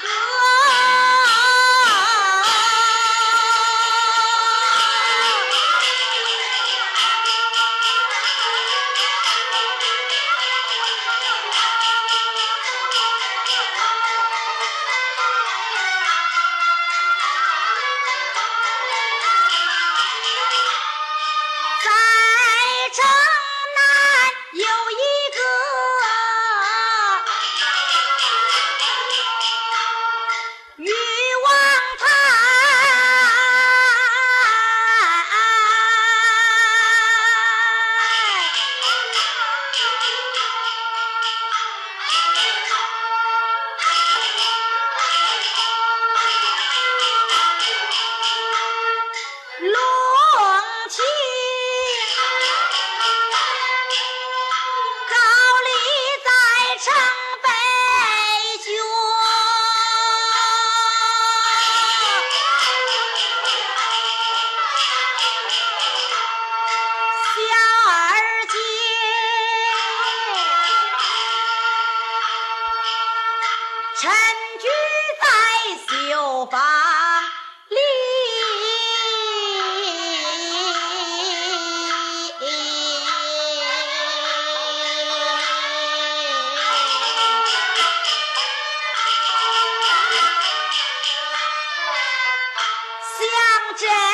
go. Roger!